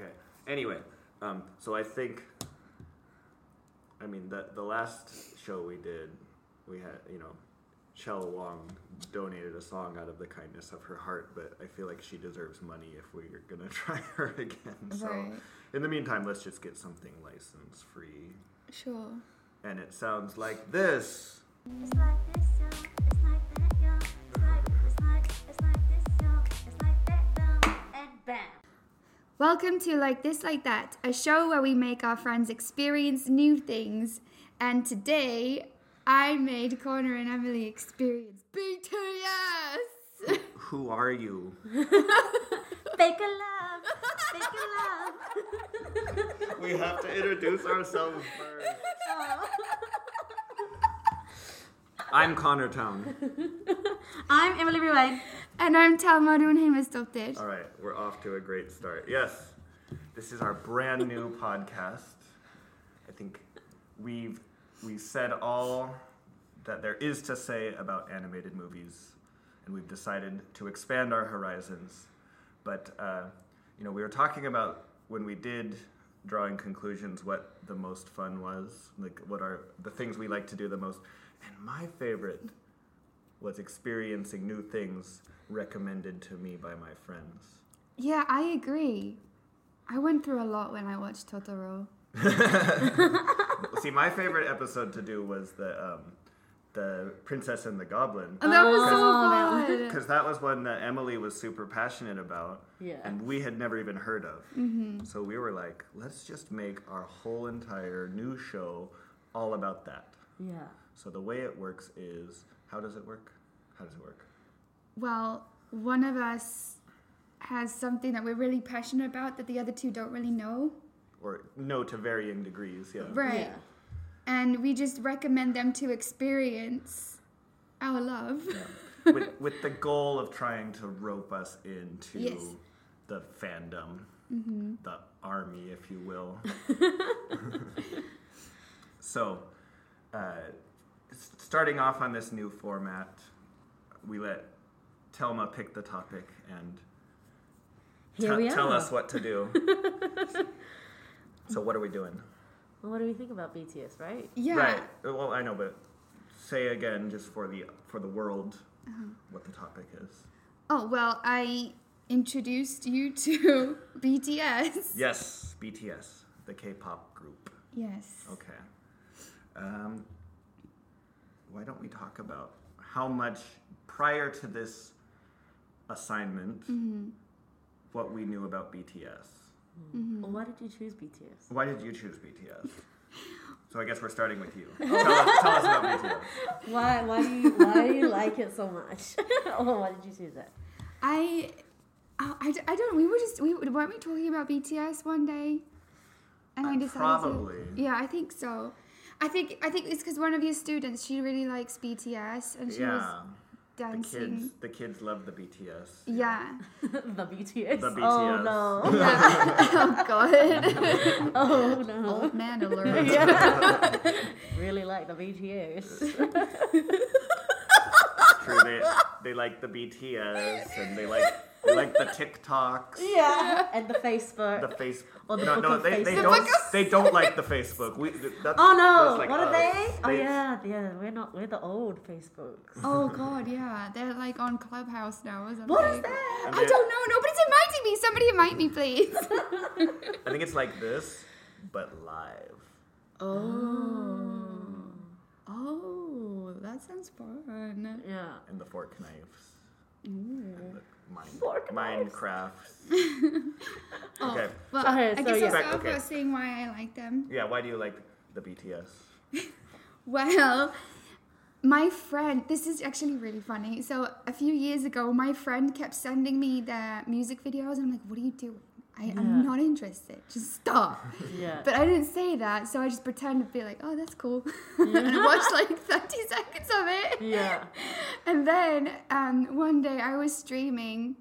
Okay. Anyway, um, so I think, I mean, the the last show we did, we had you know, Chell Wong donated a song out of the kindness of her heart, but I feel like she deserves money if we're gonna try her again. So Right. in the meantime, let's just get something license free, Sure. and it sounds like this. It's like this, Welcome to Like This, Like That, a show where we make our friends experience new things. And today, I made Connor and Emily experience BTS. Who are you? Fake a love. Fake a love. we have to introduce ourselves first. Oh. I'm Connor Town. I'm Emily Rewind. and I'm Talma Dunheimesdottir. All right, we're off to a great start. Yes, this is our brand new podcast. I think we've we said all that there is to say about animated movies, and we've decided to expand our horizons. But uh, you know, we were talking about when we did drawing conclusions what the most fun was, like what are the things we like to do the most. And my favorite was experiencing new things recommended to me by my friends. Yeah, I agree. I went through a lot when I watched Totoro. See, my favorite episode to do was the um, the Princess and the Goblin, And that was Oh, so fun. because that was one that Emily was super passionate about, Yeah. and we had never even heard of. So we were like, let's just make our whole entire new show all about that. Yeah. So the way it works is, how does it work? How does it work? Well, one of us has something that we're really passionate about that the other two don't really know. Or know to varying degrees, yeah. Right. Yeah. And we just recommend them to experience our love. with, with the goal of trying to rope us into Yes. the fandom, the army, if you will. so, uh, s- starting off on this new format, we let Telma pick the topic and Here te- we tell us what to do. so, what are we doing? Well, what do we think about BTS, right? Yeah. Right. Well, I know, but say again, just for the for the world, Uh-huh. what the topic is. Oh, well, I introduced you to BTS. Yes, BTS, the K-pop group. Yes. Okay. Um, why don't we talk about how much prior to this assignment, Mm-hmm. what we knew about BTS? Well, why did you choose BTS? Why did you choose BTS? So I guess we're starting with you. Tell us, tell us about BTS. Why? Why do you? Why do you like it so much? oh, why did you choose that? I, I, I, I don't. We were just we weren't we talking about BTS one day, and I Uh, decided probably. To, yeah, I think so. I think I think it's because one of your students she really likes BTS and she was Yeah, the kids, the kids love the BTS. Yeah. the BTS. The Oh no. oh God. oh no. Old man alert. really like the BTS. True, they, they like the BTS and they like they like the TikToks. yeah. And the Facebook. the face. Or the no, book no, of they, they Facebook. don't. They don't like the Facebook. We. That's, oh no. that's like what are us. they? Oh yeah, yeah. We're not. We're the old Facebooks. Oh God, yeah. They're like on Clubhouse now or something. What is that? And I they're- don't know. Nobody's inviting me. Somebody invite me, please. I think it's like this, but live. Oh. oh, that sounds fun. Yeah. And the fork knives. And the mine, Minecraft. Oh, Okay. well, Okay, I guess yeah. I'll start Okay. first saying why I like them. Yeah. Why do you like the BTS? Well, my friend, this is actually really funny. So a few years ago, my friend kept sending me their music videos, and I'm like, "What are you doing? I, Yeah. I'm not interested. Just stop." Yeah. But I didn't say that, so I just pretended to be like, "Oh, that's cool," and I watched like 30 seconds of it. yeah. And then um, one day I was streaming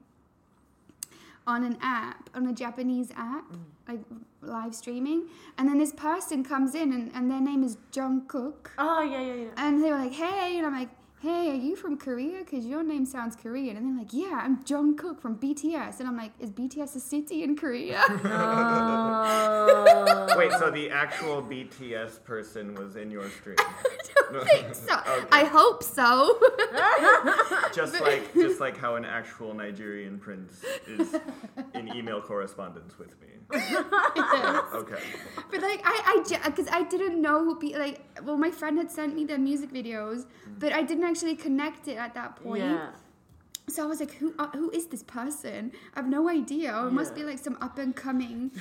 on an app, on a Japanese app, like live streaming. And then this person comes in and, and their name is Jungkook. Oh yeah, yeah, yeah. And they were like, hey. And I'm like, hey, are you from Korea? Because your name sounds Korean. And they're like, yeah, I'm Jungkook from BTS. And I'm like, is BTS a city in Korea? Oh. Wait, so the actual BTS person was in your stream? I don't think so. I hope so. Just like just like how an actual Nigerian prince is in email correspondence with me. Okay. But like I, I, because I didn't know who be like. Well, my friend had sent me the music videos, but I didn't actually connect it at that point. yeah. So I was like, who, uh, who is this person? I have no idea. It must be like some up and coming,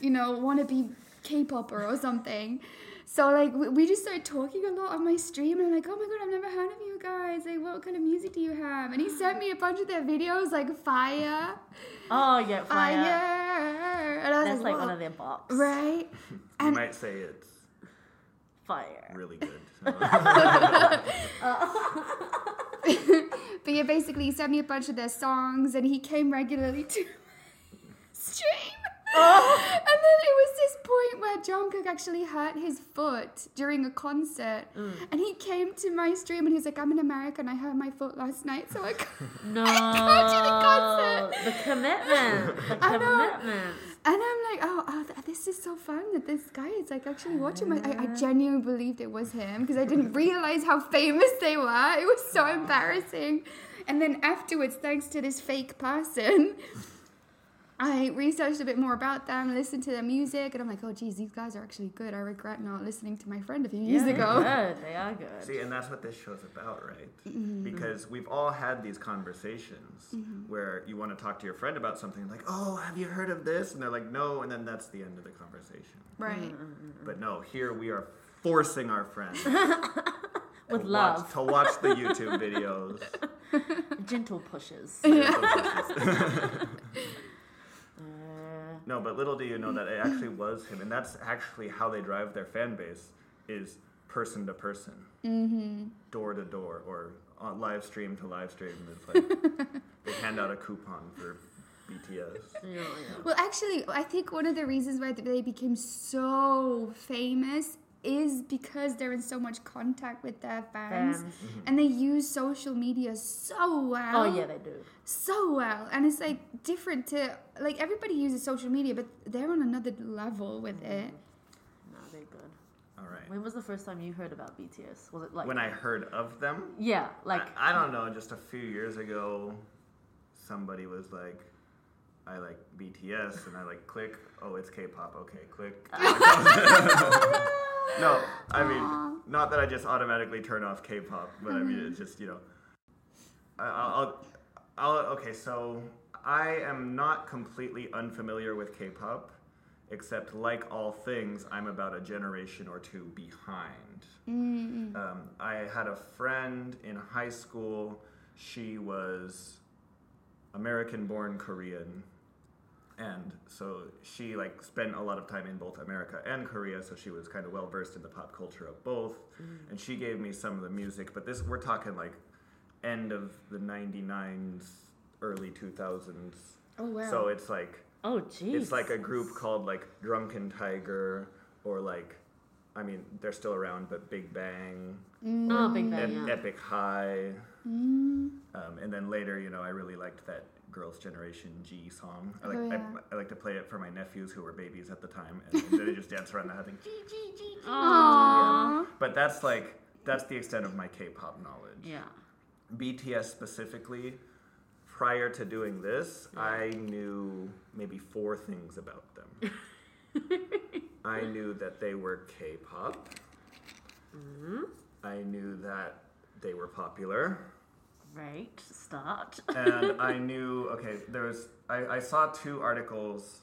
you know, wannabe K-popper or something. So like we, we just started talking a lot on my stream, and I'm like, oh my god, I've never heard of you guys. Like, what kind of music do you have? And he sent me a bunch of their videos, like fire, Oh yeah, fire, fire. and I was That's like one of their box. right. You And might say it's Fire. really good. But yeah, basically, he sent me a bunch of their songs, and he came regularly to stream. Oh. And then it was this point where Jungkook actually hurt his foot during a concert, Mm. and he came to my stream, and he was like, "I'm in America, and I hurt my foot last night, so I." can't-" No. I concert. The commitment. The I know. commitment. And I'm like, oh, oh, th- this is so fun that this guy is like actually watching my. I, I ah. genuinely believed it was him because I didn't realize how famous they were. It was so ah. embarrassing. And then afterwards, thanks to this fake person, I researched a bit more about them, listened to their music, and I'm like, oh, geez, these guys are actually good. I regret not listening to my friend a few years yeah, ago. They're good. They are good. See, and that's what this show's about, right? Mm-hmm. Because we've all had these conversations where you want to talk to your friend about something like, "Oh, have you heard of this?" and they're like, "No," and then that's the end of the conversation. Right. But no, here we are forcing our friends With to love. watch, to watch the YouTube videos. Gentle pushes. Uh, No, but little do you know that it actually was him, and that's actually how they drive their fan base is person to person, mm-hmm. door to door, or on live stream to live stream. It's like they hand out a coupon for BTS. yeah, yeah. Well, actually, I think one of the reasons why they became so famous is because they're in so much contact with their fans, Fans. Mm-hmm. and they use social media so well. Oh yeah, they do. so well, and it's like different to like everybody uses social media, but they're on another level with mm-hmm. it. No, they're good. All right. When was the first time you heard about BTS? Was it like When I heard of them, Yeah, like I, I don't know, just a few years ago, somebody was like, I like BTS, and I like click, oh, it's K-pop, okay, click. no, I mean, not that I just automatically turn off K-pop, but I mean, it's just you know, I, I'll, I'll, okay, so I am not completely unfamiliar with K-pop, except like all things, I'm about a generation or two behind. Um, I had a friend in high school. She was American born Korean. And so she like spent a lot of time in both America and Korea, so she was kind of well versed in the pop culture of both. And she gave me some of the music, but this we're talking like end of the 99s, early 2000s. Oh wow! So it's like oh jeez. it's like a group called like Drunken Tiger or like I mean they're still around but Big Bang, oh Big Bang. Ep- yeah. Epic High, Mm. um, and then later you know I really liked that Girls' Generation Gee song. I like Oh, yeah. I, I like to play it for my nephews who were babies at the time, and, and they just dance around the house. Like, G, G, G, G. Aww. But that's like that's the extent of my K-pop knowledge. Yeah. BTS specifically, prior to doing this, I knew maybe four things about them. I knew that they were K pop. Mm-hmm. I knew that they were popular. Right. Start. And I knew, okay, there was, I, I saw two articles.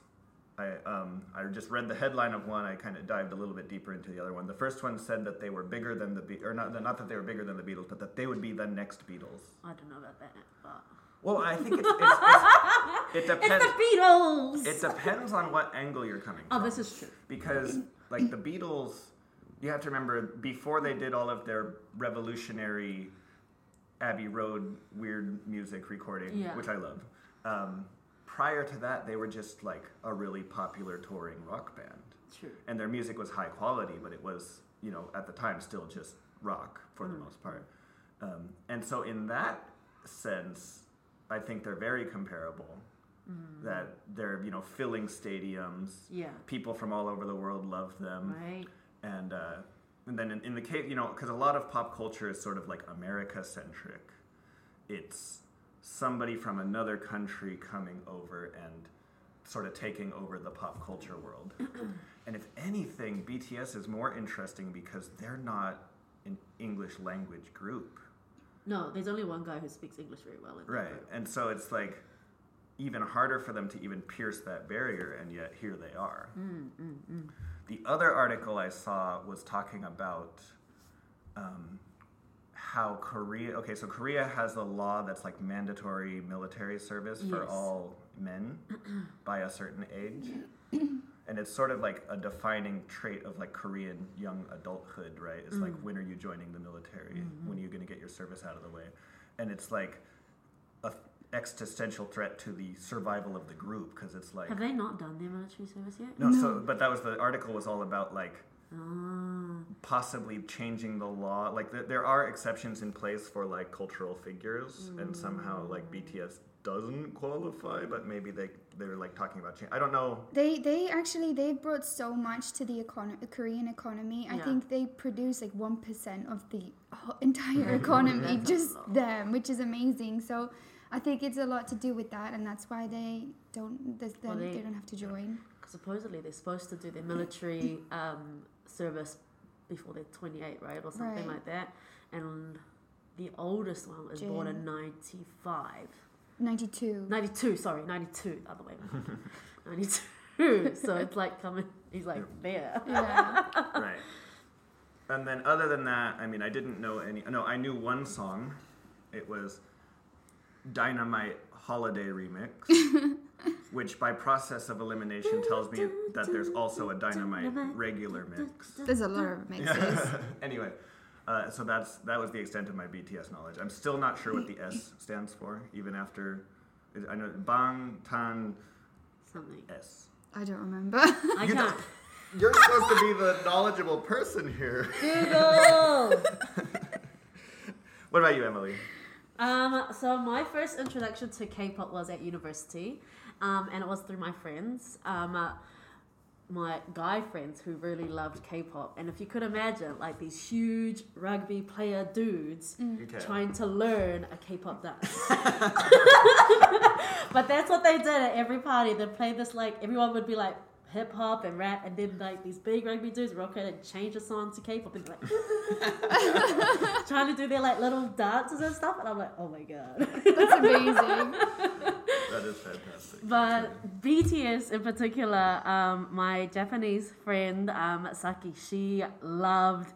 I, um, I just read the headline of one. I kind of dived a little bit deeper into the other one. The first one said that they were bigger than the, Be- or not, not that they were bigger than the Beatles, but that they would be the next Beatles. I don't know about that, but Well, I think it's, it's, it's it it's depends. the Beatles. It depends on what angle you're coming oh, from. Oh, this is true. because like the Beatles, you have to remember before they did all of their revolutionary Abbey Road weird music recording, Yeah. which I love. Um, prior to that, they were just like a really popular touring rock band, True. and their music was high quality, but it was you know at the time still just rock for the most part. Um, and so, in that sense, I think they're very comparable. That they're you know filling stadiums. Yeah. People from all over the world love them Right. and uh, and then in, in the case, you know, because a lot of pop culture is sort of like America centric. It's somebody from another country coming over and sort of taking over the pop culture world. and if anything, BTS is more interesting because they're not an English language group, No, there's only one guy who speaks English very well. In right? And so it's like even harder for them to even pierce that barrier, and yet here they are. Mm, mm, mm. The other article I saw was talking about um, how Korea. Okay, so Korea has a law that's like mandatory military service for Yes. all men by a certain age. And it's sort of like a defining trait of like Korean young adulthood, right? It's like when are you joining the military? Mm-hmm. When are you going to get your service out of the way? And it's like existential threat to the survival of the group because it's like Have they not done their military service yet? no, so but that was the article was all about like Ah, possibly changing the law. Like th- there are exceptions in place for like cultural figures, and somehow like BTS doesn't qualify, but maybe they they're like talking about change. I don't know. They they actually they brought so much to the econo- Korean economy. I think they produce like one percent of the entire economy, just them, which is amazing. So I think it's a lot to do with that, and that's why they don't they, Well, they, they- don't have to join. 'cause supposedly they're supposed to do their military um, service before they're 28, right, or something Right. like that. And the oldest one was born in 95. Ninety two. 92, sorry, 92, the other way around. 92. So it's like coming, he's like there. Yeah. right. And then other than that, I mean, I didn't know any. No, I knew one song. It was Dynamite Holiday Remix, which by process of elimination tells me that there's also a Dynamite regular mix. There's a lot of mixes. anyway, uh, so that's that was the extent of my BTS knowledge. I'm still not sure what the S stands for, even after I know Bang Tan Something. S. I don't remember. I You can't. You're supposed to be the knowledgeable person here. Google! What about you, Emily? Um, so my first introduction to K-pop was at university, um, and it was through my friends, um, uh, my guy friends who really loved K-pop. And if you could imagine, like these huge rugby player dudes Okay. trying to learn a K-pop dance. but that's what they did at every party. They played this like everyone would be like hip hop and rap, and then like these big rugby dudes rock out and change the song to K-pop and like trying to do their like little dances and stuff. And I'm like, oh my god. That's amazing. That is fantastic. But BTS in particular, um, my Japanese friend um, Saki, she loved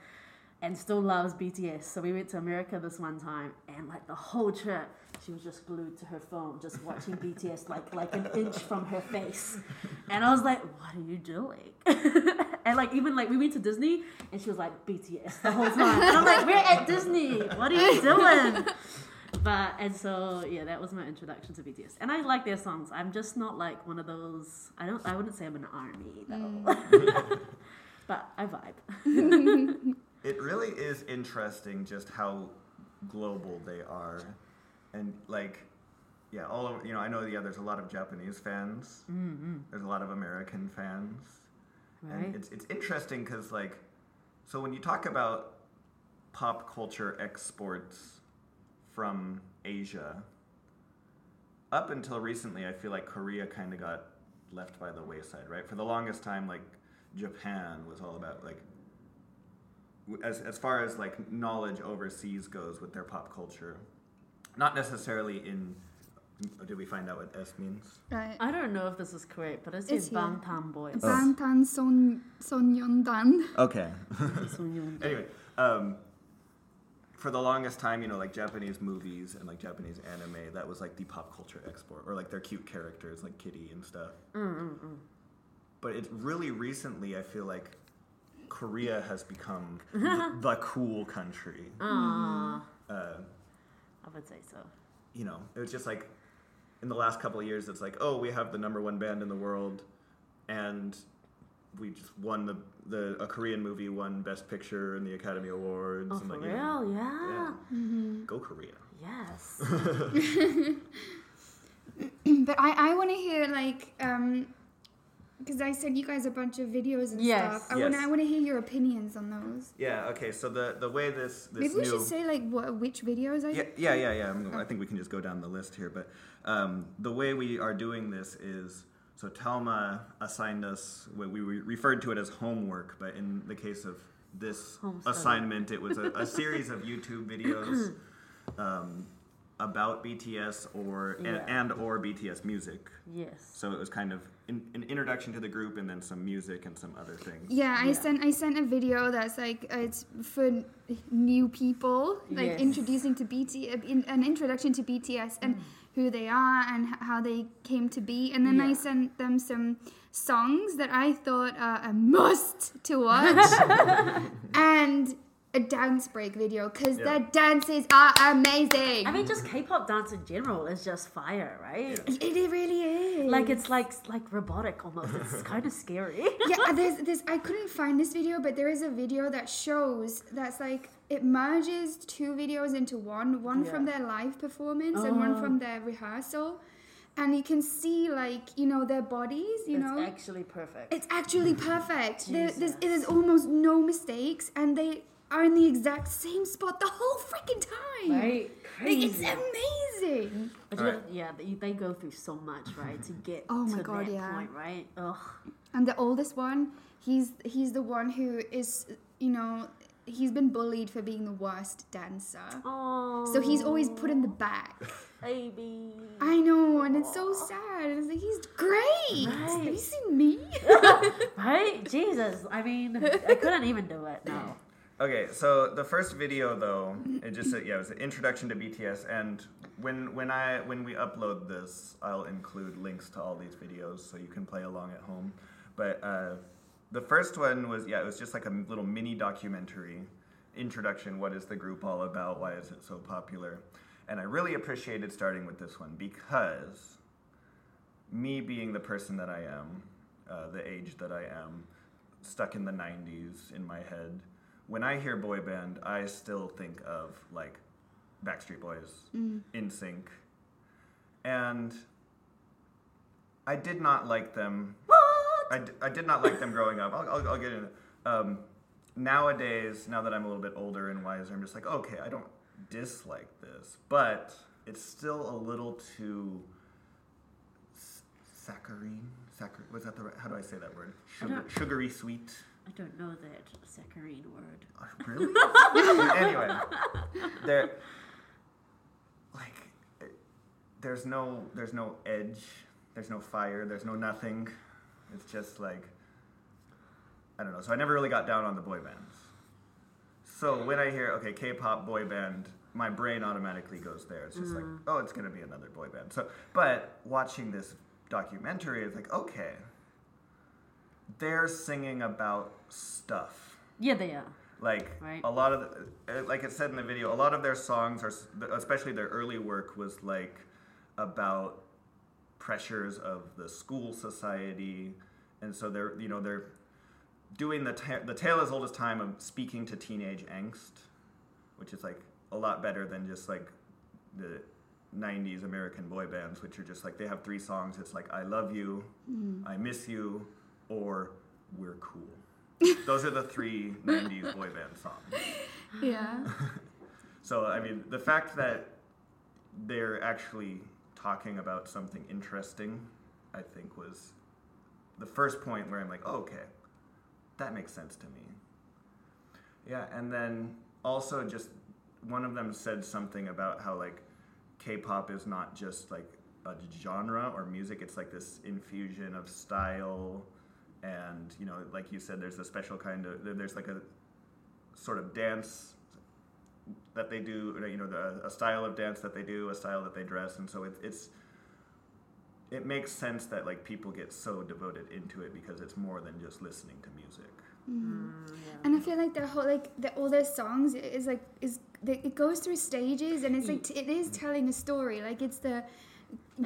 and still loves BTS. So we went to America this one time, and like the whole trip, she was just glued to her phone, just watching BTS like like an inch from her face. And I was like, "What are you doing?" and like even like we went to Disney, and she was like BTS the whole time. And I'm like, "We're at Disney. What are you doing?" But and so yeah, that was my introduction to BTS, and I like their songs. I'm just not like one of those. I don't. I wouldn't say I'm an army though. Mm. but I vibe. It really is interesting just how global they are, and like, yeah, all over. You know, I know yeah, there's a lot of Japanese fans. Mm-hmm. There's a lot of American fans, Right. and it's it's interesting because like, so when you talk about pop culture exports from Asia, up until recently, I feel like Korea kind of got left by the wayside, right? For the longest time, like Japan was all about like as as far as like knowledge overseas goes with their pop culture, not necessarily in. Did we find out what S means? Right. I don't know if this is correct, but it It's says here. Bangtan Boys. Bangtan Son Sonyeondan. Okay. Anyway, um, for the longest time, you know, like Japanese movies and like Japanese anime, that was like the pop culture export, or like their cute characters like Kitty and stuff. Mm, mm, mm. But it's really recently, I feel like Korea has become the, the cool country. Ah, Uh, I would say so. you know, it was just like in the last couple of years, it's like, oh, we have the number one band in the world, and we just won the the a Korean movie won Best Picture in the Academy Awards. Oh, and, for like, you know, real? Yeah. yeah. Go Korea. Yes. but I, I want to hear like um because I sent you guys a bunch of videos and Yes. stuff. I want I want to hear your opinions on those. Yeah. Okay. So the the way this this Maybe we new should say like what which videos I Yeah, yeah, yeah, yeah. I'm, I think we can just go down the list here. But um, the way we are doing this is so Telma assigned us, we, we referred to it as homework, but in the case of this Home assignment, it was a, a series of YouTube videos um, about BTS or Yeah. and, and or BTS music. yes. So it was kind of in, an introduction to the group and then some music and some other things. Yeah, I Yeah. sent I sent a video that's like uh, it's for new people, like Yes. introducing to BT, uh, in, an introduction to BTS and who they are and h- how they came to be. And then I sent them some songs that I thought are a must to watch, and a dance break video because Yeah. their dances are amazing. I mean, just K-pop dance in general is just fire, right? it, it really is. Like it's like like robotic almost. It's kind of scary. yeah, there's this. I couldn't find this video, but there is a video that shows that's like it merges two videos into one. One from their live performance and one from oh. their rehearsal, and you can see like you know their bodies. You know. it's know, actually perfect. it's actually perfect. There, there's, there's almost no mistakes, and they are in the exact same spot the whole freaking time. right? Like, it's amazing. But you Alright. know, yeah, they, they go through so much, right, to get Oh my to God, that yeah. point, right? Ugh. And the oldest one, he's he's the one who is, you know, he's been bullied for being the worst dancer. Oh. So he's always put in the back. baby. I know, and it's so sad. And it's like he's great. Have you seen me? Right? Jesus. I mean, I couldn't even do it. No. Okay, so the first video though, it just said yeah, it was an introduction to BTS, and when when I when we upload this, I'll include links to all these videos so you can play along at home. But uh, the first one was yeah, it was just like a little mini documentary introduction. What is the group all about? Why is it so popular? And I really appreciated starting with this one because me being the person that I am, uh, the age that I am, stuck in the 90s in my head. When I hear boy band, I still think of like Backstreet Boys, NSYNC, and I did not like them. What I, d- I did not like them growing up. I'll, I'll, I'll get into um, Nowadays, now that I'm a little bit older and wiser, I'm just like, okay, I don't dislike this, but it's still a little too s- saccharine. Saccharine. Was that the right? How do I say that word? Sugar, sugary sweet. I don't know that saccharine word. Uh, Really? anyway, there, like, there's no, there's no edge, there's no fire, there's no nothing. It's just like, I don't know. So I never really got down on the boy bands. So when I hear okay, K-pop boy band, my brain automatically goes there. It's just like, oh, it's gonna be another boy band. So, but watching this documentary is like, okay, they're singing about stuff. Yeah, they are. like Right. a lot of the, uh, like it said in the video a lot of their songs are especially their early work was like about pressures of the school society. And so they're you know they're doing the ta- the tale as old as time of speaking to teenage angst which is like a lot better than just like the 90s american boy bands which are just like they have three songs. It's like i love you. I miss you or we're cool those are the three 90s boy band songs. yeah. So, I mean, the fact that they're actually talking about something interesting, I think, was the first point where I'm like, oh, okay, that makes sense to me. Yeah, and then also just one of them said something about how, like, K pop is not just like a genre or music, it's like this infusion of style. And, you know, like you said, there's a special kind of, there's like a sort of dance that they do, you know, the, a style of dance that they do, a style that they dress, and so it, it's it makes sense that like people get so devoted into it because it's more than just listening to music. Mm-hmm. Mm, and I feel like their whole like the, all their songs is like is the, it goes through stages and it's like t- it is telling a story. Like it's the As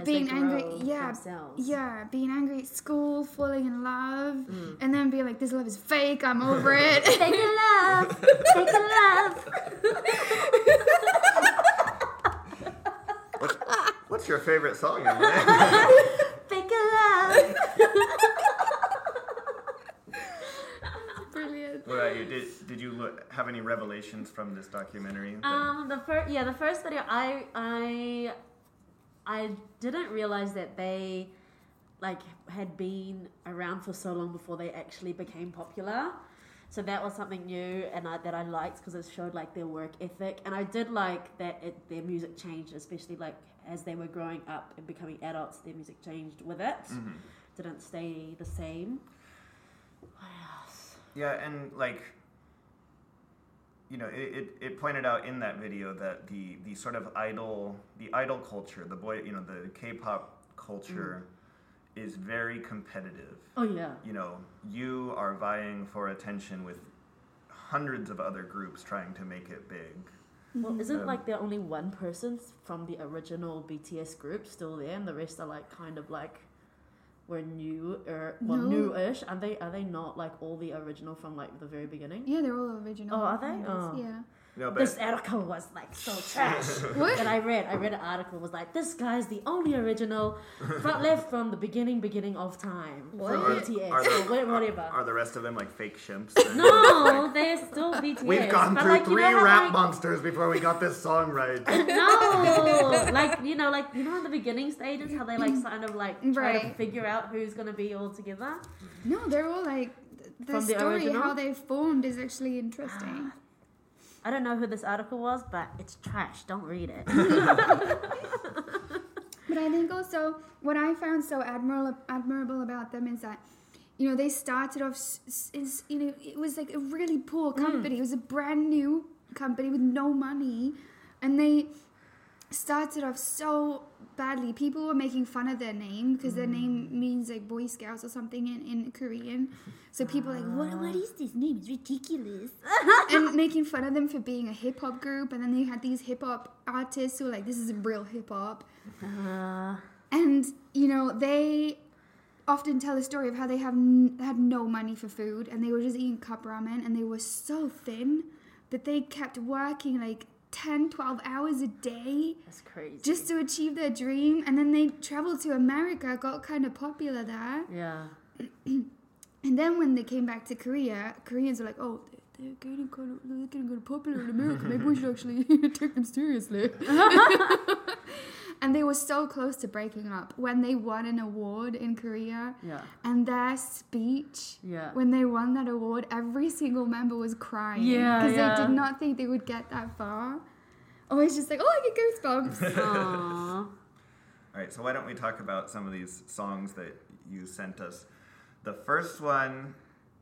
being they angry, yeah, themselves. yeah, being angry at school, falling in love, Mm. and then being like, "This love is fake. I'm over it." Take a love, take a love. What's, what's your favorite song, Emily? Fake a love. Brilliant. what about you? Did, did you look, have any revelations from this documentary? Um, the first, yeah, the first video, I, I, I didn't realize that they, like, had been around for so long before they actually became popular. So that was something new, and I, that I liked because it showed like their work ethic, and I did like that it, their music changed, especially like as they were growing up and becoming adults, their music changed with it. Mm-hmm. Didn't stay the same. What else? Yeah, and like, you know, it, it, it pointed out in that video that the, the sort of idol, the idol culture, the boy, you know, the K-pop culture is very competitive. Oh yeah. You know, you are vying for attention with hundreds of other groups trying to make it big. Well, isn't Um, like there only one person from the original BTS group still there, and the rest are like kind of like were new or well No. newish? Are they are they not like all the original from like the very beginning? Yeah, they're all original. Oh, are they? Oh. Yeah. No, but This article was like so trash. What? that I read, I read an article was like this guy's the only original front left from the beginning beginning of time What? from Are- BTS are the- or wha- whatever. are the rest of them like fake shimps? no, they're still BTS. We've gone but, through like, you three know rap like- monsters before we got this song right. No, like you know, like you know, in the beginning stages, how they like mm-hmm. kind of like try to figure out who's gonna be all together. No, they're all like the the story original? how they formed is actually interesting. Ah, I don't know who this article was, but it's trash. Don't read it. But I think also what I found so admirable admirable about them is that you know they started off is you know it was like a really poor mm. company. It was a brand new company with no money, and they started off so badly. People were making fun of their name because their name means like Boy Scouts or something in, in Korean. So people like, what, what is this name? It's ridiculous. and making fun of them for being a hip hop group. And then you had these hip hop artists who were like, this isn't real hip hop. Uh, And you know they often tell the story of how they have n- had no money for food and they were just eating cup ramen and they were so thin that they kept working like 10 12 hours a day that's crazy. just to achieve their dream and then they traveled to america got kind of popular there yeah. and then when they came back to korea koreans were like oh they're- they're getting kind of they're getting kind of popular in america maybe we should actually take them seriously and they were so close to breaking up when they won an award in korea Yeah. and their speech Yeah. when they won that award every single member was crying Yeah, because yeah. they did not think they would get that far oh it's just like oh i get goosebumps Aww. All right, so why don't we talk about some of these songs that you sent us? The first one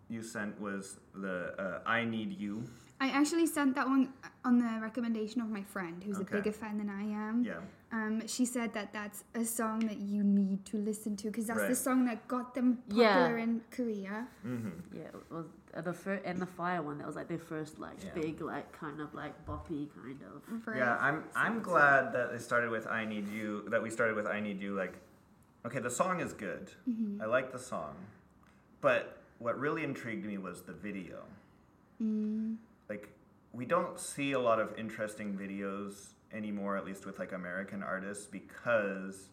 you sent was the uh, "I Need You." I actually sent that one on the recommendation of my friend, who's Okay. a bigger fan than I am. Yeah, Um, she said that that's a song that you need to listen to because that's the song that got them Yeah. popular in Korea. mm-hmm. Yeah, it was the first and the fire one. That was like their first like Yeah. big like kind of like boppy kind of. For yeah. I'm I'm glad that they started with "I Need You." That we started with "I Need You." Like, okay, the song is good. Mm-hmm. I like the song, but what really intrigued me was the video. Mm, Like, we don't see a lot of interesting videos anymore, at least with like American artists, because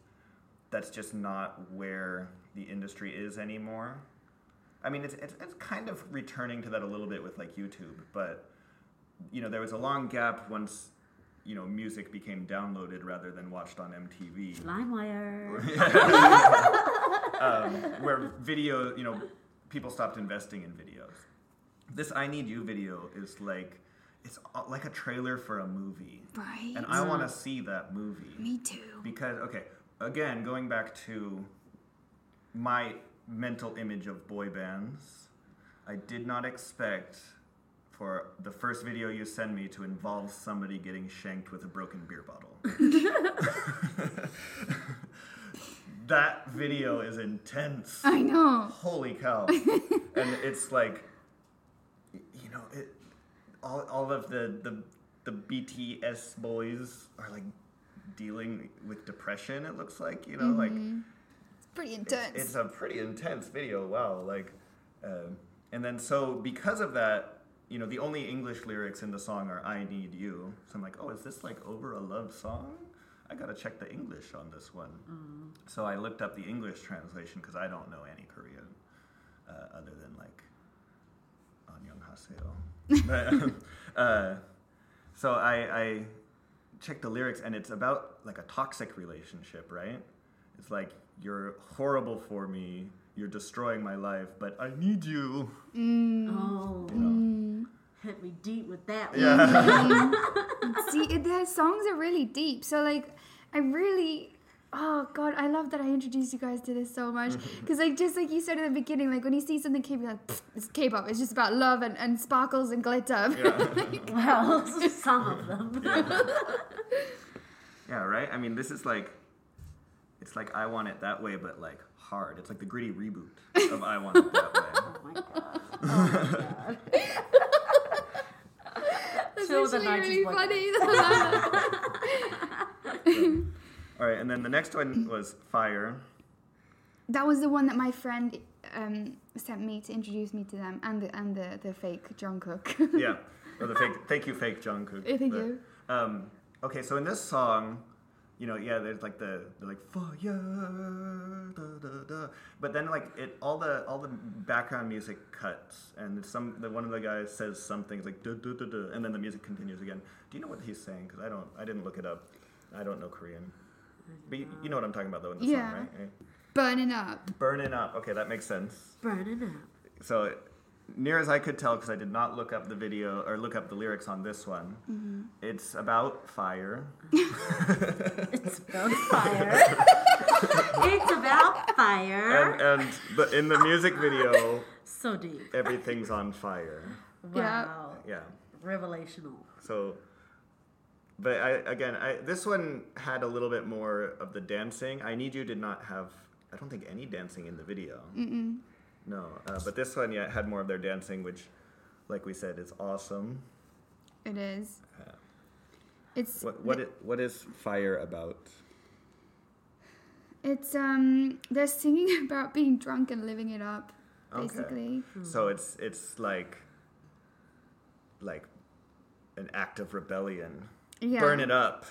that's just not where the industry is anymore. I mean, it's, it's, it's kind of returning to that a little bit with like YouTube, but you know, there was a long gap once you know music became downloaded rather than watched on MTV LimeWire. um, where video, you know, people stopped investing in videos. This "I Need You" video is like, it's like a trailer for a movie, right. and I want to see that movie Me too. because, okay, again, going back to my mental image of boy bands, I did not expect for the first video you send me to involve somebody getting shanked with a broken beer bottle. that video is intense. I know. Holy cow. and it's like, you know, it, all, all of the, the the BTS boys are like dealing with depression. It looks like you know, mm-hmm. like it's pretty intense. It's, it's, a pretty intense video. Wow, like, um, and then so because of that, you know, the only English lyrics in the song are "I need you." So I'm like, oh, is this like over a love song? I gotta check the English on this one. Mm. So I looked up the English translation because I don't know any Korean uh, other than like annyeonghaseyo but, um, uh, so I, I checked the lyrics and it's about like a toxic relationship, right? It's like you're horrible for me, you're destroying my life, but I need you. Mm. Oh, You know? Mm. hit me deep with that. one. Yeah. See, it- the songs are really deep. So like, I really, oh god, I love that I introduced you guys to this so much. Mm-hmm. Because like, just like you said in the beginning, like when you see something K-pop, like, it's K-pop. It's just about love and, and sparkles and glitter. yeah. Well, some of them. yeah, right? I mean, this is like, it's like I Want It That Way, but like hard. It's like the gritty reboot of I Want It That Way. Oh my god. Oh my god. That's Chill actually night really is funny. All right, and then the next one was Fire. that was the one that my friend um, sent me to introduce me to them, and the and the, the fake Jungkook. yeah. Or the fake. Thank you, fake Jungkook. Eh, thank But, you. Um, okay, so in this song, you know, yeah, there's like the like fire, da, da, da. but then like it all the all the background music cuts, and some the, one of the guys says something it's like da, da, da, da, and then the music continues again. Do you know what he's saying? Because I don't, I didn't look it up. I don't know Korean. But you, you know what I'm talking about though in the Yeah. song, right? Burning up. Burning up. Okay, that makes sense. Burning up. So, near as I could tell, because I did not look up the video or look up the lyrics on this one, mm-hmm. it's about fire. It's about fire. it's about fire. And, and the, in the music video, so deep. everything's on fire. Wow. Yeah. Revelational. So, but I again, I this one had a little bit more of the dancing. I Need You did not have, I don't think any dancing in the video. Mm-mm. No, uh, but this one, yeah, had more of their dancing, which, like we said, is awesome. It is. Yeah. It's What what it, what is fire about? It's um they're singing about being drunk and living it up, Okay. basically. So it's it's like like an act of rebellion. Yeah. Burn it up.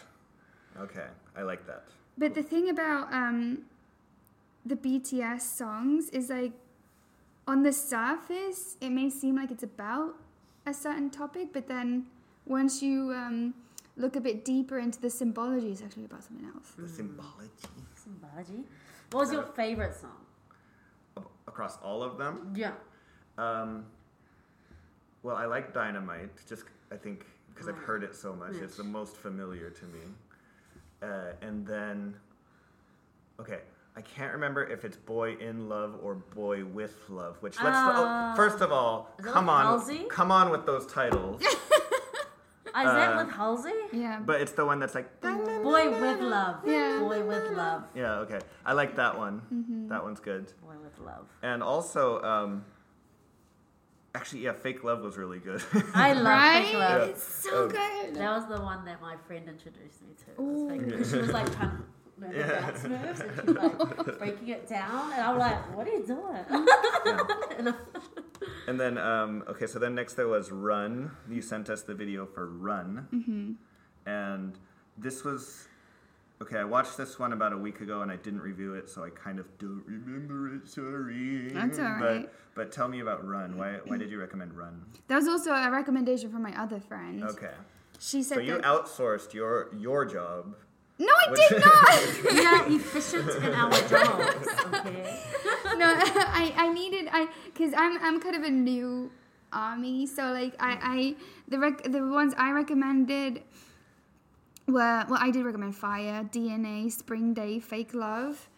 Okay, I like that. But the thing about um the BTS songs is like on the surface it may seem like it's about a certain topic, but then once you um look a bit deeper into the symbology, it's actually about something else. The symbology Symbology. What was your favorite song? Across all of them. Yeah. Um, well, I like Dynamite. Just I think because I've heard it so much, it's the most familiar to me. Uh, and then, okay, I can't remember if it's Boy in Love or Boy with Love. Which let's oh, Oh. first of all, Is that come with on, Halsey? come on with those titles. Ah, is that Uh, with Halsey? Yeah. but it's the one that's like. Boy with love. Yeah. Boy with love. Yeah, okay. I like that one. Mm-hmm. That one's good. Boy with love. And also, um, actually, yeah, Fake Love was really good. I love right? Fake Love. It's so Um, good. That was the one that my friend introduced me to. Ooh. Because she was like trying to learn the Yeah. dance moves and she was like breaking it down. And I'm like, what are you doing? and And then, um, okay, so then next there was Run. You sent us the video for Run. Mm-hmm. And this was, okay, I watched this one about a week ago and I didn't review it, so I kind of don't remember it, sorry. That's all right. But, but tell me about Run. Why, why did you recommend Run? That was also a recommendation from my other friend. Okay. She said So you that. outsourced your, your job. no, I did not. we are efficient in our jobs, okay? no, I, I needed I because I'm I'm kind of a new army, so like I I the rec- the ones I recommended were well I did recommend Fire, DNA, Spring Day, Fake Love,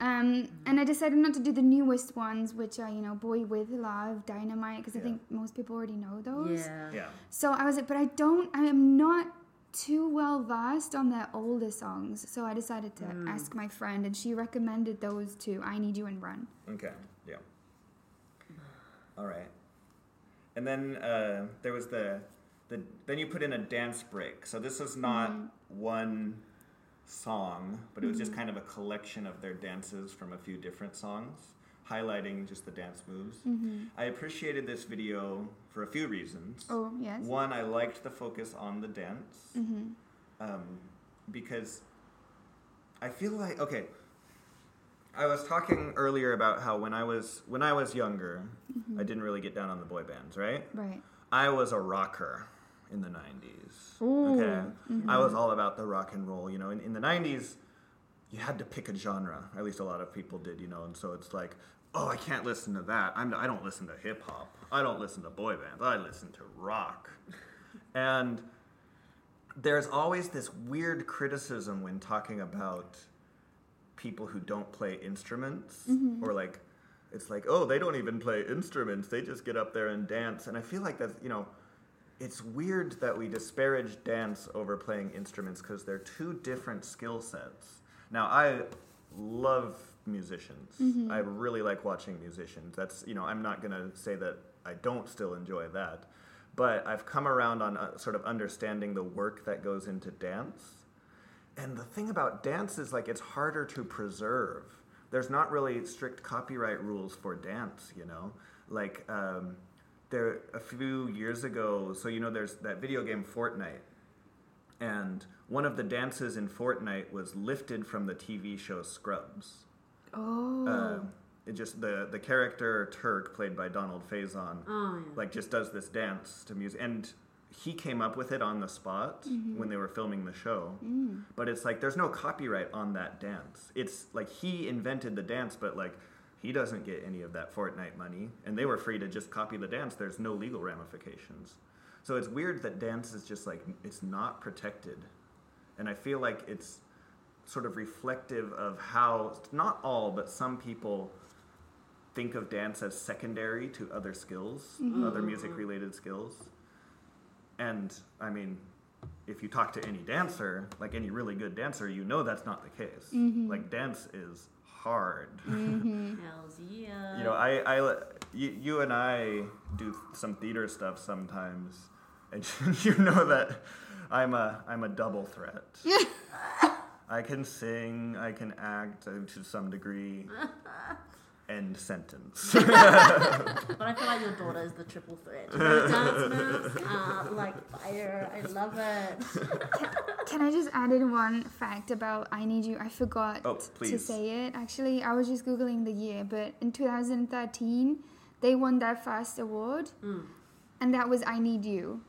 um, and I decided not to do the newest ones, which are you know Boy with Love, Dynamite, because I think most people already know those. Yeah. Yeah. So I was like, but I don't, I am not too well versed on their older songs. So I decided to ask my friend, and she recommended those two I Need You and Run. Okay. Yeah. All right. And then uh, there was the the then you put in a dance break. So this was not mm-hmm. one song, but it was just mm-hmm. kind of a collection of their dances from a few different songs, highlighting just the dance moves. Mm-hmm. I appreciated this video for a few reasons. Oh yes. One, I liked the focus on the dance um, because I feel like okay. I was talking earlier about how when I was when I was younger, I didn't really get down on the boy bands, right? Right. I was a rocker in the 90s. Ooh, Okay. I mm-hmm. was all about the rock and roll. You know, in, in the 90s, you had to pick a genre. At least a lot of people did, you know. And so it's like, oh, I can't listen to that. I'm, I don't listen to hip hop. I don't listen to boy bands. I listen to rock. and there's always this weird criticism when talking about people who don't play instruments mm-hmm. or like it's like oh they don't even play instruments they just get up there and dance and i feel like that's you know it's weird that we disparage dance over playing instruments because they're two different skill sets. Now i love musicians. I really like watching musicians. That's you know i'm not going to say that i don't still enjoy that but i've come around on uh, sort of understanding the work that goes into dance. And the thing about dance is like it's harder to preserve. There's not really strict copyright rules for dance, you know. Like um, there a few years ago, so you know, there's that video game Fortnite, and one of the dances in Fortnite was lifted from the TV show Scrubs. Oh. Uh, it just the the character Turk, played by Donald Faison, Oh, yeah. like just does this dance to music and he came up with it on the spot when they were filming the show but it's like there's no copyright on that dance it's like he invented the dance but like he doesn't get any of that fortnite money and they were free to just copy the dance. There's no legal ramifications. So it's weird that dance is just like it's not protected. And i feel like it's sort of reflective of how not all but some people think of dance as secondary to other skills, mm-hmm. other music related skills. And I mean, if you talk to any dancer, like any really good dancer, you know that's not the case. Mm-hmm. Like dance is hard. Mm-hmm. Hells yeah. You know, I, I, you, you and I do some theater stuff sometimes, and you know that I'm a, I'm a double threat. I can sing, I can act to some degree. End sentence. But I feel like your daughter is the triple threat. Her dance moves are uh, like fire. I love it. Can I just add in one fact about I Need You? I forgot Oh, to say it. Actually, I was just Googling the year, but in 2013, they won their first award, mm. and that was I Need You.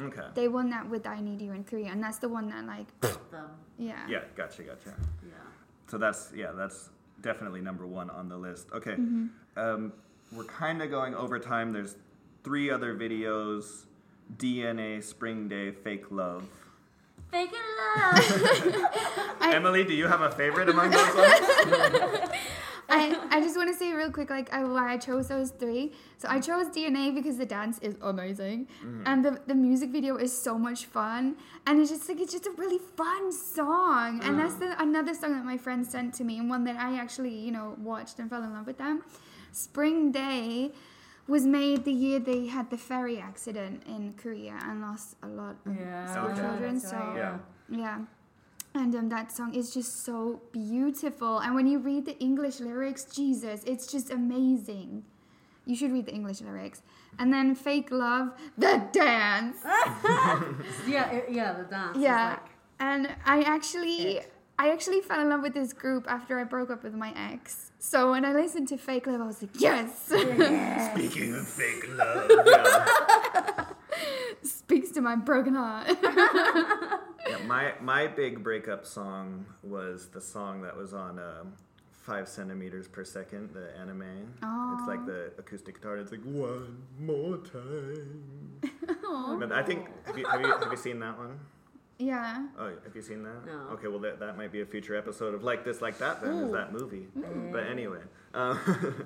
okay. They won that with I Need You in Korea, and that's the one that, like, Them. yeah. Yeah, gotcha, gotcha. Yeah. So that's yeah, that's definitely number one on the list. Okay, um, we're kind of going over time. There's three other videos: DNA, Spring Day, Fake Love. Fake love. Emily, do you have a favorite among those ones? I, I just want to say real quick, like, I, why I chose those three. So I chose DNA because the dance is amazing, mm. and the, the music video is so much fun, and it's just like it's just a really fun song, and that's mm. the another song that my friend sent to me, and one that I actually you know watched and fell in love with them. Spring Day was made the year they had the ferry accident in Korea and lost a lot of Yeah. school Okay. children. That's So right, Yeah. yeah. And um, that song is just so beautiful. And when you read the English lyrics, Jesus, it's just amazing. You should read the English lyrics. And then Fake Love, the dance. Yeah, it- yeah, the dance. yeah. like- And I actually It. I actually fell in love with this group after I broke up with my ex. So when I listened to Fake Love, I was like, yes. Speaking of fake love, yeah. Speaks to my broken heart. Yeah, my my big breakup song was the song that was on um, five centimeters per second, the anime. It's like the acoustic guitar. It's like one more time. But I think have you, have you have you seen that one? yeah. Oh, have you seen that? No. Okay, well that, that might be a future episode of like this, like that. Then is that movie? But anyway, um,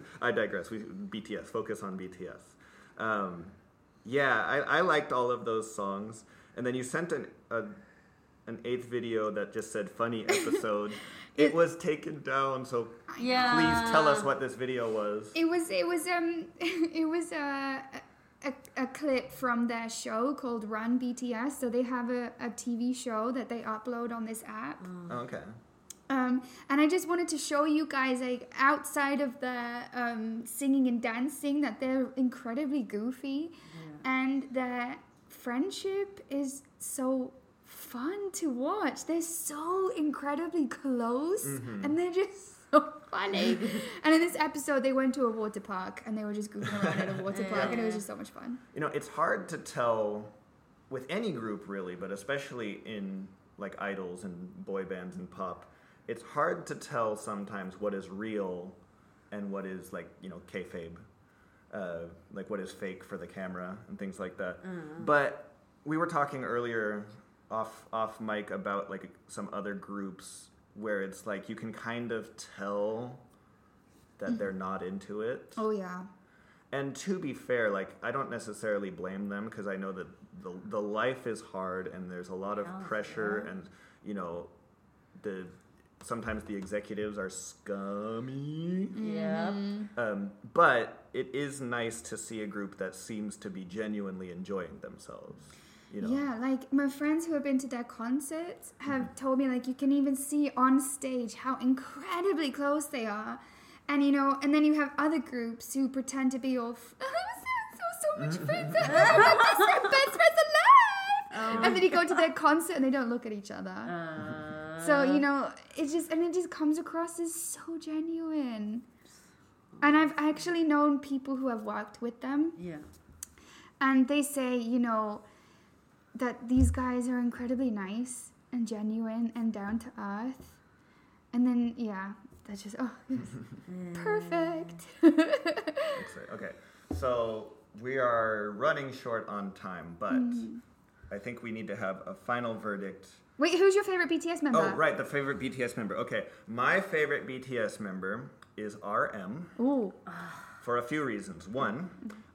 I digress. We BTS focus on BTS. Um, yeah, I, I liked all of those songs, and then you sent an a, an eighth video that just said funny episode. it was taken down, so Yeah. please tell us what this video was. It was it was um it was uh a, a clip from their show called Run BTS. So they have a, a TV show that they upload on this app. Oh, okay. Um, and I just wanted to show you guys, like, outside of the um, singing and dancing, that they're incredibly goofy. And their friendship is so fun to watch. They're so incredibly close. And they're just so funny. and in this episode, they went to a water park and they were just goofing around at a water park. And it was just so much fun. You know, it's hard to tell with any group really, but especially in like idols and boy bands and pop. It's hard to tell sometimes what is real and what is like you know kayfabe, uh, like what is fake for the camera and things like that. But we were talking earlier off off mic about like some other groups where it's like you can kind of tell that they're not into it. Oh, yeah. And to be fair, like I don't necessarily blame them because I know that the the life is hard and there's a lot of Oh, pressure yeah. and you know the sometimes the executives are scummy. Yeah. Um, but it is nice to see a group that seems to be genuinely enjoying themselves. You know. Yeah, like my friends who have been to their concerts have told me like you can even see on stage how incredibly close they are. And you know, and then you have other groups who pretend to be all f- so so much friends. We're best, best friends alive. And then you go to their concert and they don't look at each other. Uh, so you know, it just and it just comes across as so genuine. And I've actually known people who have worked with them yeah. and they say you know that these guys are incredibly nice and genuine and down to earth and then yeah that's just oh yes. perfect Okay. So we are running short on time, but Mm-hmm. I think we need to have a final verdict wait who's your favorite bts member Oh, right, the favorite BTS member. Okay, my favorite BTS member is RM Ooh. for a few reasons. One,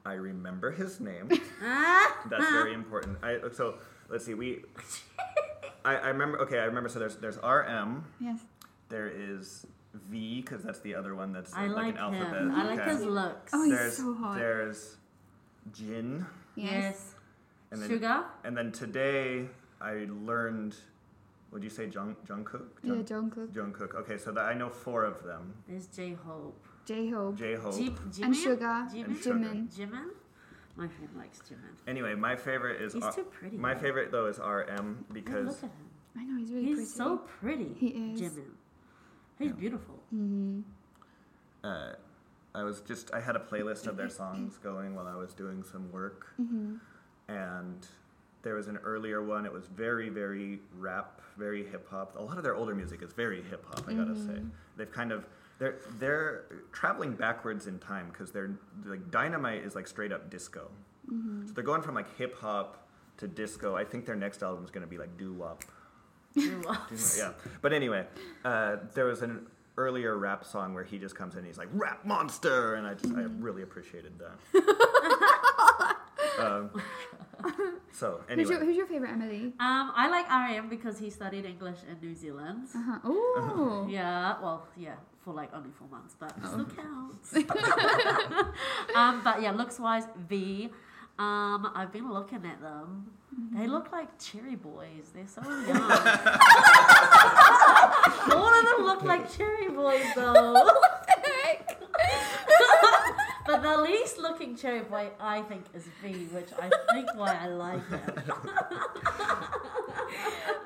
I remember his name. Ah! That's very important. I so let's see. We, I, I remember. Okay, I remember. So there's there's RM. yes There is V because that's the other one that's I like, like an alphabet. him. I like okay. his looks. Oh, he's There's so hot. there's Jin, yes, yes. and then Suga. and then today I learned. Would you say Jung Jungkook? yeah jungkook Jungkook. Okay, so that I know four of them. There's J Hope. J-hope J Hope. Jim, Jimin? and Suga Jimin? And Suga. jimin Jimin? My friend likes Jimin. Anyway, my favorite is He's R- too pretty. my though. favorite though is RM Yeah, because look at him. i know he's really He's pretty so pretty. He is. Jimin. He's beautiful. mm-hmm. uh, I was just I had a playlist of their songs going while I was doing some work, Mm-hmm. and there was an earlier one. It was very very rap, very hip hop. A lot of their older music is very hip hop. I gotta say, they've kind of they're they're traveling backwards in time because they're like Dynamite is like straight up disco. So they're going from like hip hop to disco. I think their next album is gonna be like doo wop. yeah. But anyway, uh, there was an earlier rap song where he just comes in and he's like, rap monster! And I just, I really appreciated that. um, so, who's, your, who's your favorite emily Um, I like RM because he studied English in New Zealand. uh-huh. oh Yeah, well, yeah, for like only four months, but Oh. still counts. um, but yeah, looks wise, V. Um, I've been looking at them. They look like cherry boys. They're so young. All of them look like cherry boys, though. But the least looking cherry boy, I think, is V, which I think why I like him.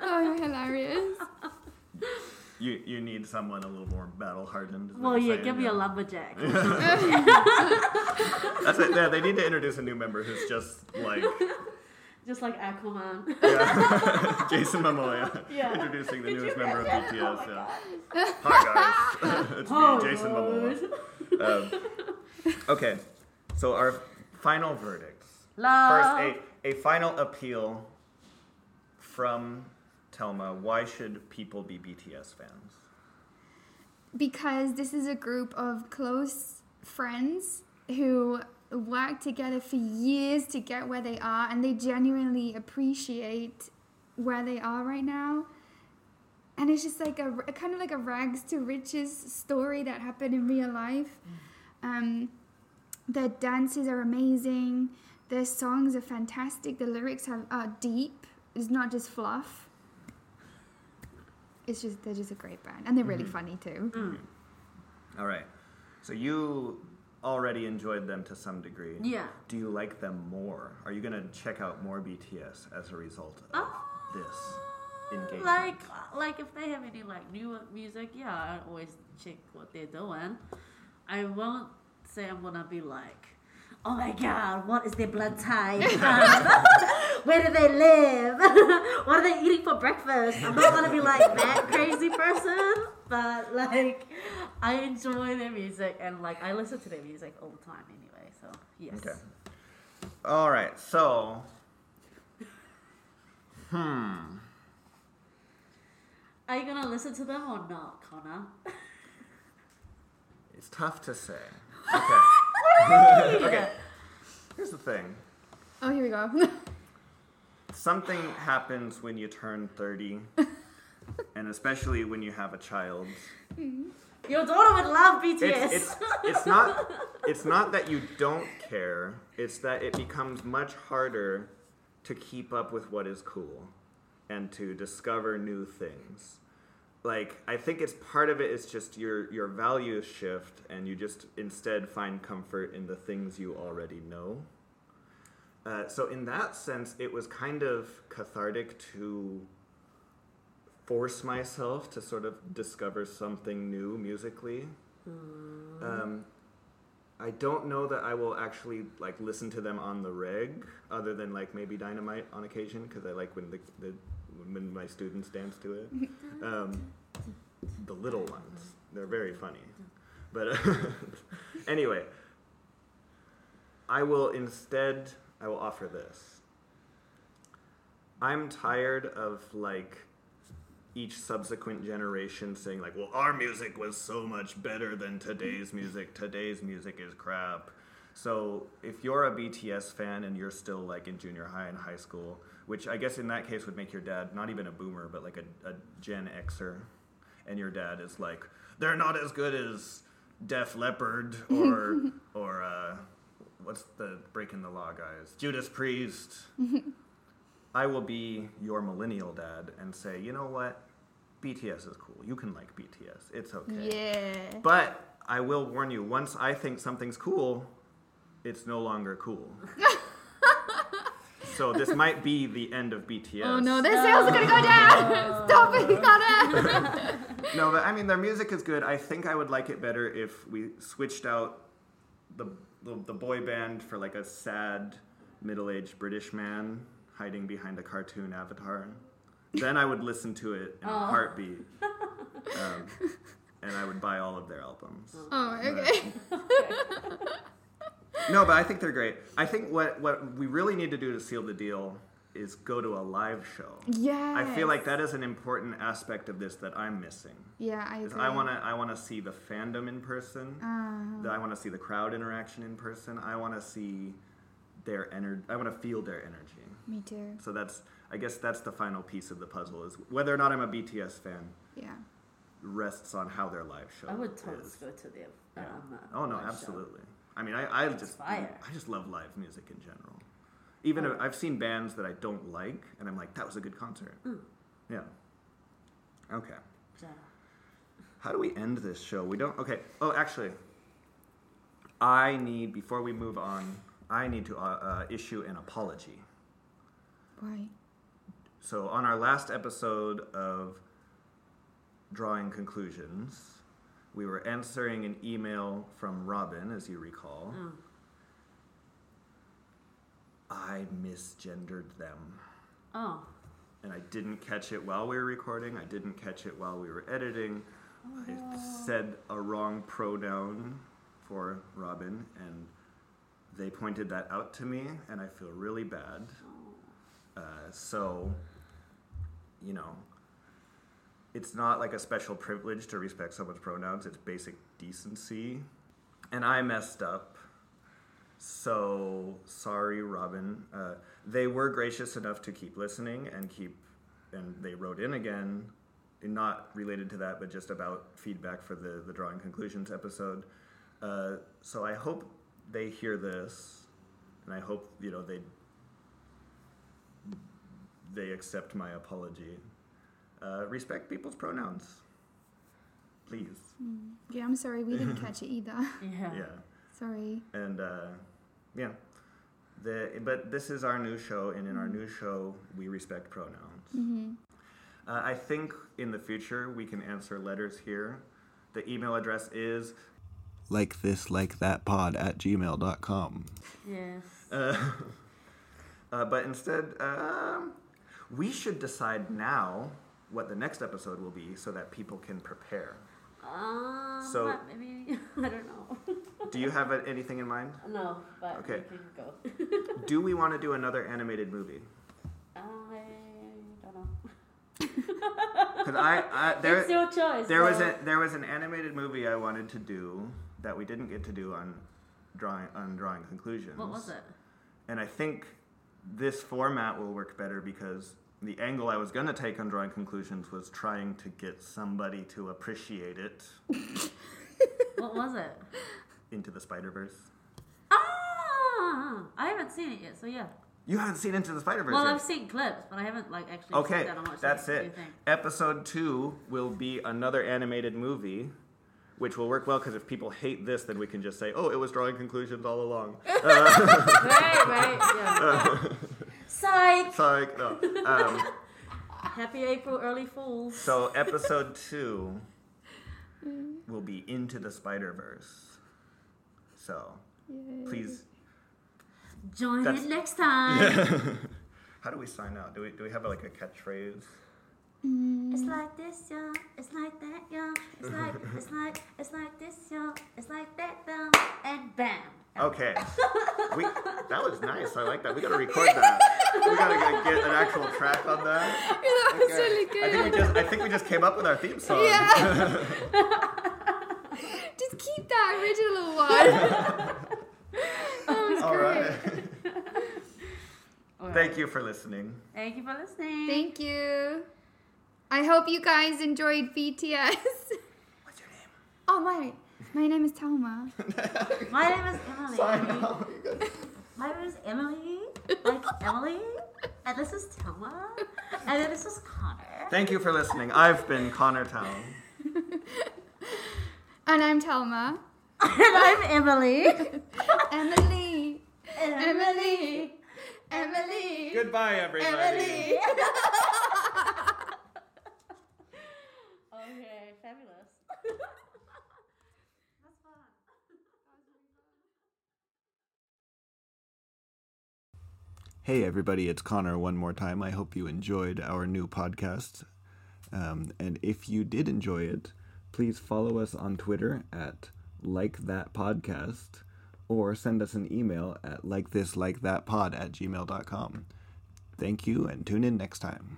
oh you're hilarious You, you need someone a little more battle hardened. Well, yeah, give me a lumberjack. That's it. Yeah, they need to introduce a new member who's just like Just like Aquaman. yeah. Jason Momoa. Yeah. Introducing the Did newest member of? BTS. Oh yeah. Hi guys, it's Oh, me, Jason Momoa. Um, okay, so our final verdicts. Love. First, a, a final appeal from Telma. Why should people be BTS fans? because this is a group of close friends who work together for years to get where they are and they genuinely appreciate where they are right now and it's just like a, a kind of like a rags to riches story that happened in real life mm-hmm. Um, their dances are amazing Their songs are fantastic. The lyrics have, are deep. It's not just fluff. It's just they're just a great band, and they're really mm-hmm. funny too. Mm. All right. So you already enjoyed them to some degree. Yeah. Do you like them more? Are you gonna check out more BTS as a result of uh, this engagement? Like, like if they have any like new music, yeah, I always check what they're doing. I won't say I'm gonna be like, oh my god, what is their blood type? Um, where do they live? what are they eating for breakfast? I'm not gonna be like that crazy person, but like, I enjoy their music and like I listen to their music all the time anyway. So yes. Okay. All right. So. Hmm. Are you gonna listen to them or not, Connor? It's tough to say. Okay. okay. Here's the thing. Oh, here we go. Something happens when you turn 30, and especially when you have a child. Mm-hmm. Your daughter would love BTS. It's, it's, it's not it's not that you don't care. It's that it becomes much harder to keep up with what is cool and to discover new things. Like I think it's part of it is just your your values shift and you just instead find comfort in the things you already know. Uh, so in that sense, it was kind of cathartic to force myself to sort of discover something new musically. Um, I don't know that I will actually like listen to them on the reg, other than like maybe Dynamite on occasion, because I like when the, the when my students dance to it. Um, the little ones, they're very funny. But anyway, I will instead I will offer this. I'm tired of like each subsequent generation saying like, "Well, our music was so much better than today's music. Today's music is crap." So, if you're a BTS fan and you're still like in junior high and high school, which I guess in that case would make your dad not even a boomer, but like a, a Gen Xer, and your dad is like, "They're not as good as Def Leppard or or uh, what's the Breaking the Law guys? Judas Priest." I will be your millennial dad and say, you know what? BTS is cool. You can like BTS. It's okay. yeah. But I will warn you, once I think something's cool, it's no longer cool. so this might be the end of BTS. Oh no, their sales are gonna go down. Stop it, Connor. No, but I mean, their music is good. I think I would like it better if we switched out the, the, the boy band for like a sad middle aged British man hiding behind a cartoon avatar. Then I would listen to it in a heartbeat. Um, and I would buy all of their albums. oh, okay. No, but I think they're great. I think what, what we really need to do to seal the deal is go to a live show. Yeah. I feel like that is an important aspect of this that I'm missing. Yeah, I 'Cause agree. I want to I want to see the fandom in person. Uh, The- I want to see the crowd interaction in person. I want to see their energy. I want to feel their energy. me too. So that's I guess that's the final piece of the puzzle is whether or not I'm a BTS fan Yeah. rests on how their live show I would totally is. go to their. Yeah. Um, uh, Oh no, live show. Absolutely. I mean, I, I just fire. I just love live music in general. Even Oh. if I've seen bands that I don't like, and I'm like, that was a good concert. Mm. Yeah. Okay. Yeah. How do we end this show? We don't. Okay. Oh, actually, I need before we move on. I need to uh, uh, issue an apology. Why? So on our last episode of drawing conclusions, we were answering an email from Robin, as you recall. Mm. I misgendered them. Oh. And I didn't catch it while we were recording. I didn't catch it while we were editing. I said a wrong pronoun for Robin, and they pointed that out to me, and I feel really bad. Uh, so, you know, it's not like a special privilege to respect someone's pronouns, it's basic decency. And I messed up. So sorry, Robin. Uh, they were gracious enough to keep listening and keep, and they wrote in again, not related to that, but just about feedback for the the drawing conclusions episode. Uh, so I hope they hear this, and I hope you know they they accept my apology. Uh, respect people's pronouns, please. Yeah, I'm sorry, we didn't catch it either. Yeah. Yeah, sorry. and uh, yeah. The, but this is our new show, and in our new show, we respect pronouns. hmm Uh, I think in the future we can answer letters here. The email address is like this, like that pod at gmail.com. Yes. Uh, uh, but instead, um, we should decide now what the next episode will be so that people can prepare. Uh, So- maybe I don't know. Do you have anything in mind? no, but Okay. go. Do we want to do another animated movie? I don't know. Because I, I there, it's your choice. there was a there was an animated movie I wanted to do that we didn't get to do on drawing on drawing conclusions. What was it? And I think this format will work better because the angle I was going to take on drawing conclusions was trying to get somebody to appreciate it What was it? into the Spider Verse. Ah, I haven't seen it yet. So yeah. You haven't seen Into the Spider Verse Well, yet. I've seen clips, but I haven't like actually Okay, and watched that's it. It. Episode two will be another animated movie, which will work well because if people hate this, then we can just say, "Oh, it was drawing conclusions all along." right, right, yeah. Psych! Sorry, no. Um, Happy April, early fools. so episode two will be Into the Spider Verse. So please, Join that's- it next time. how do we sign out? Do we do we have like a catchphrase? It's like this, yo. It's like that, yo. It's like, it's like, it's like this, yo. It's like that, boom, and bam. Okay. We that was nice. I like that. We gotta record that. We gotta get, get an actual track on that. that was Okay. really I think we just I think we just came up with our theme song. Yeah. Just keep that original one. that was All great. right. Alright. Thank you for listening. Thank you for listening. Thank you. I hope you guys enjoyed BTS. What's your name? Oh my, my name is Talma. My name is Emily. Sign out. You guys- My name is Emily. Like Emily. And this is Thelma. And then this is Connor. Thank you for listening. I've been Connor Town. And I'm Talma. and I'm Emily. Emily. Emily. Emily. Goodbye, everybody. Emily. Okay, fabulous. Hey, everybody, it's Connor one more time. I hope you enjoyed our new podcast. Um, and if you did enjoy it, please follow us on Twitter at like that podcast or send us an email at like this like that pod at gmail.com. Thank you and tune in next time.